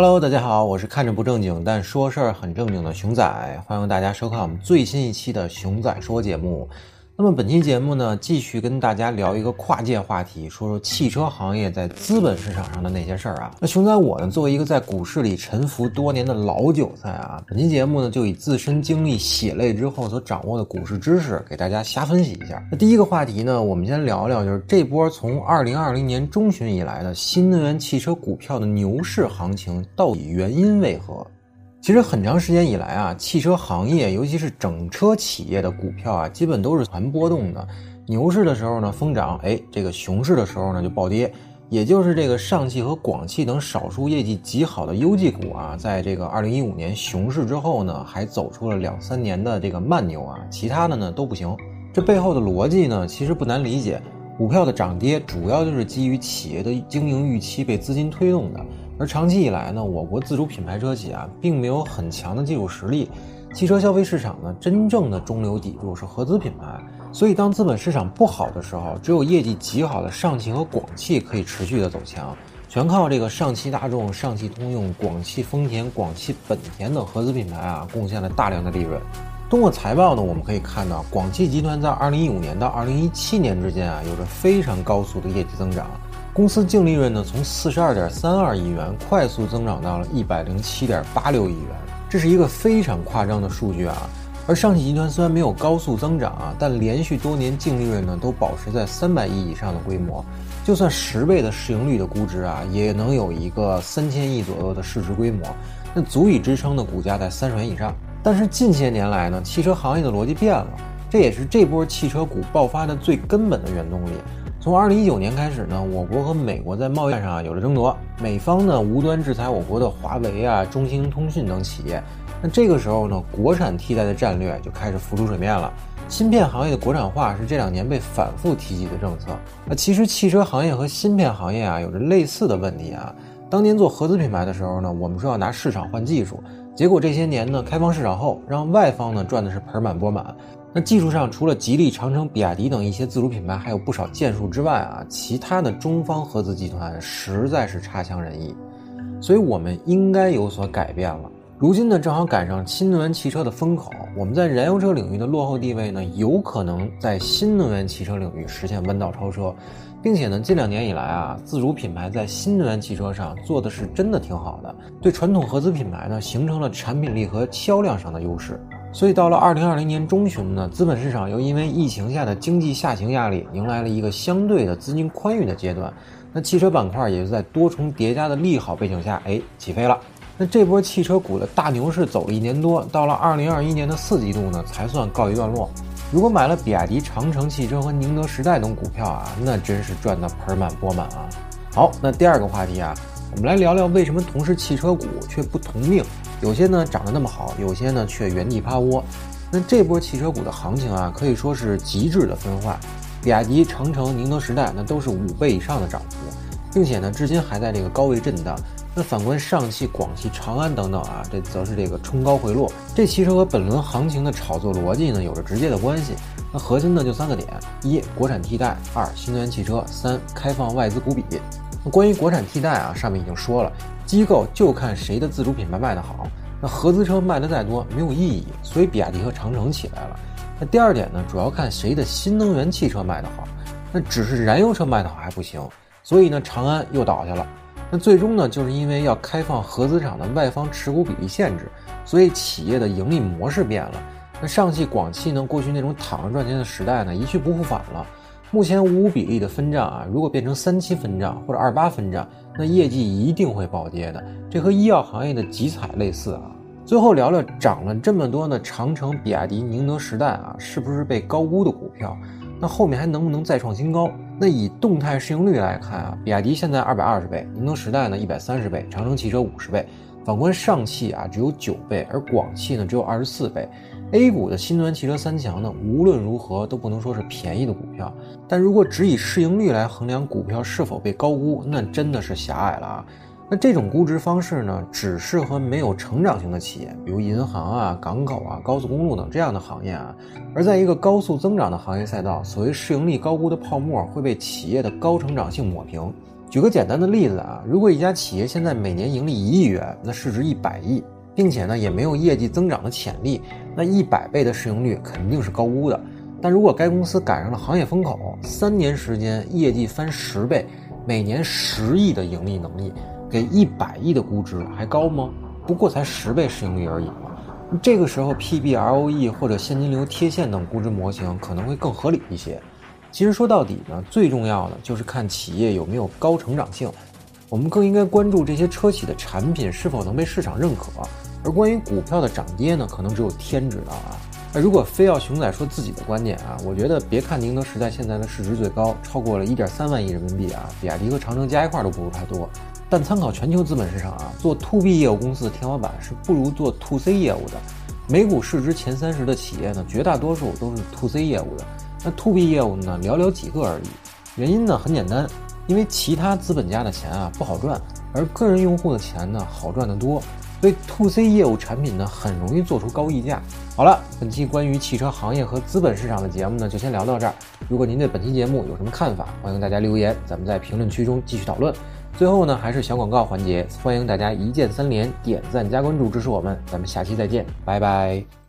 Hello，大家好，我是看着不正经但说事儿很正经的熊仔，欢迎大家收看我们最新一期的熊仔说节目。那么本期节目呢，继续跟大家聊一个跨界话题，说说汽车行业在资本市场上的那些事儿啊。那熊仔我呢，作为一个在股市里沉浮多年的老韭菜啊，本期节目呢，就以自身经历血泪之后所掌握的股市知识，给大家瞎分析一下。那第一个话题呢，我们先聊聊，就是这波从二零二零年中旬以来的新能源汽车股票的牛市行情，到底原因为何？其实很长时间以来啊，汽车行业，尤其是整车企业的股票啊，基本都是全波动的。牛市的时候呢，疯涨；哎，这个熊市的时候呢，就暴跌。也就是这个上汽和广汽等少数业绩极好的优绩股啊，在这个二零一五年熊市之后呢，还走出了两三年的这个慢牛啊，其他的呢都不行。这背后的逻辑呢，其实不难理解。股票的涨跌主要就是基于企业的经营预期被资金推动的。而长期以来呢，我国自主品牌车企啊，并没有很强的技术实力。汽车消费市场呢，真正的中流砥柱是合资品牌。所以，当资本市场不好的时候，只有业绩极好的上汽和广汽可以持续的走强，全靠这个上汽大众、上汽通用、广汽丰田、广汽本田等合资品牌啊，贡献了大量的利润。通过财报呢，我们可以看到，广汽集团在二零一五年到二零一七年之间啊，有着非常高速的业绩增长。公司净利润呢，从四十二点三二亿元快速增长到了一百零七点八六亿元，这是一个非常夸张的数据啊。而上汽集团虽然没有高速增长啊，但连续多年净利润呢都保持在三百亿以上的规模，就算十倍的市盈率的估值啊，也能有一个三千亿左右的市值规模，那足以支撑的股价在三十元以上。但是近些年来呢，汽车行业的逻辑变了，这也是这波汽车股爆发的最根本的原动力。从二零一九年开始呢，我国和美国在贸易战上啊有了争夺，美方呢无端制裁我国的华为啊、中兴通讯等企业，那这个时候呢，国产替代的战略就开始浮出水面了。芯片行业的国产化是这两年被反复提及的政策。那其实汽车行业和芯片行业啊有着类似的问题啊。当年做合资品牌的时候呢，我们说要拿市场换技术，结果这些年呢开放市场后，让外方呢赚的是盆满钵满。那技术上，除了吉利、长城、比亚迪等一些自主品牌还有不少建树之外啊，其他的中方合资集团实在是差强人意，所以我们应该有所改变了。如今呢，正好赶上新能源汽车的风口，我们在燃油车领域的落后地位呢，有可能在新能源汽车领域实现弯道超车，并且呢，近两年以来啊，自主品牌在新能源汽车上做的是真的挺好的，对传统合资品牌呢，形成了产品力和销量上的优势。所以到了二零二零年中旬呢，资本市场又因为疫情下的经济下行压力，迎来了一个相对的资金宽裕的阶段。那汽车板块也是在多重叠加的利好背景下，哎，起飞了。那这波汽车股的大牛市走了一年多，到了二零二一年的四季度呢，才算告一段落。如果买了比亚迪、长城汽车和宁德时代等股票啊，那真是赚得盆满钵满啊。好，那第二个话题啊，我们来聊聊为什么同是汽车股却不同命。有些呢涨得那么好，有些呢却原地趴窝。那这波汽车股的行情啊，可以说是极致的分化。比亚迪、长城、宁德时代那都是五倍以上的涨幅，并且呢，至今还在这个高位震荡。那反观上汽、广汽、长安等等啊，这则是这个冲高回落。这其实和本轮行情的炒作逻辑呢有着直接的关系。那核心呢就三个点：一、国产替代；二、新能源汽车；三、开放外资股比。关于国产替代啊，上面已经说了。机构就看谁的自主品牌卖得好，那合资车卖的再多没有意义，所以比亚迪和长城起来了。那第二点呢，主要看谁的新能源汽车卖得好，那只是燃油车卖得好还不行，所以呢，长安又倒下了。那最终呢，就是因为要开放合资厂的外方持股比例限制，所以企业的盈利模式变了。那上汽、广汽呢，过去那种躺着赚钱的时代呢，一去不复返了。目前五五比例的分账啊，如果变成三七分账或者二八分账，那业绩一定会暴跌的。这和医药行业的集采类似啊。最后聊聊涨了这么多的长城、比亚迪、宁德时代啊，是不是被高估的股票？那后面还能不能再创新高？那以动态市盈率来看啊，比亚迪现在二百二十倍，宁德时代呢一百三十倍，长城汽车五十倍。反观上汽啊，只有九倍，而广汽呢只有二十四倍。A 股的新能源汽车三强呢，无论如何都不能说是便宜的股票。但如果只以市盈率来衡量股票是否被高估，那真的是狭隘了啊。那这种估值方式呢，只适合没有成长型的企业，比如银行啊、港口啊、高速公路等这样的行业啊。而在一个高速增长的行业赛道，所谓市盈率高估的泡沫会被企业的高成长性抹平。举个简单的例子啊，如果一家企业现在每年盈利一亿元，那市值一百亿，并且呢也没有业绩增长的潜力，那一百倍的市盈率肯定是高估的。但如果该公司赶上了行业风口，三年时间业绩翻十倍，每年十亿的盈利能力，给一百亿的估值还高吗？不过才十倍市盈率而已嘛。这个时候，P/B/ROE 或者现金流贴现等估值模型可能会更合理一些。其实说到底呢，最重要的就是看企业有没有高成长性。我们更应该关注这些车企的产品是否能被市场认可。而关于股票的涨跌呢，可能只有天知道啊。那如果非要熊仔说自己的观点啊，我觉得别看宁德时代现在的市值最高，超过了一点三万亿人民币啊，比亚迪和长城加一块都不如它多。但参考全球资本市场啊，做 to B 业务公司的天花板是不如做 to C 业务的。美股市值前三十的企业呢，绝大多数都是 to C 业务的，那 to B 业务呢，寥寥几个而已。原因呢很简单，因为其他资本家的钱啊不好赚，而个人用户的钱呢好赚得多。所以 to C 业务产品呢，很容易做出高溢价。好了，本期关于汽车行业和资本市场的节目呢，就先聊到这儿。如果您对本期节目有什么看法，欢迎大家留言，咱们在评论区中继续讨论。最后呢，还是小广告环节，欢迎大家一键三连、点赞加关注支持我们。咱们下期再见，拜拜。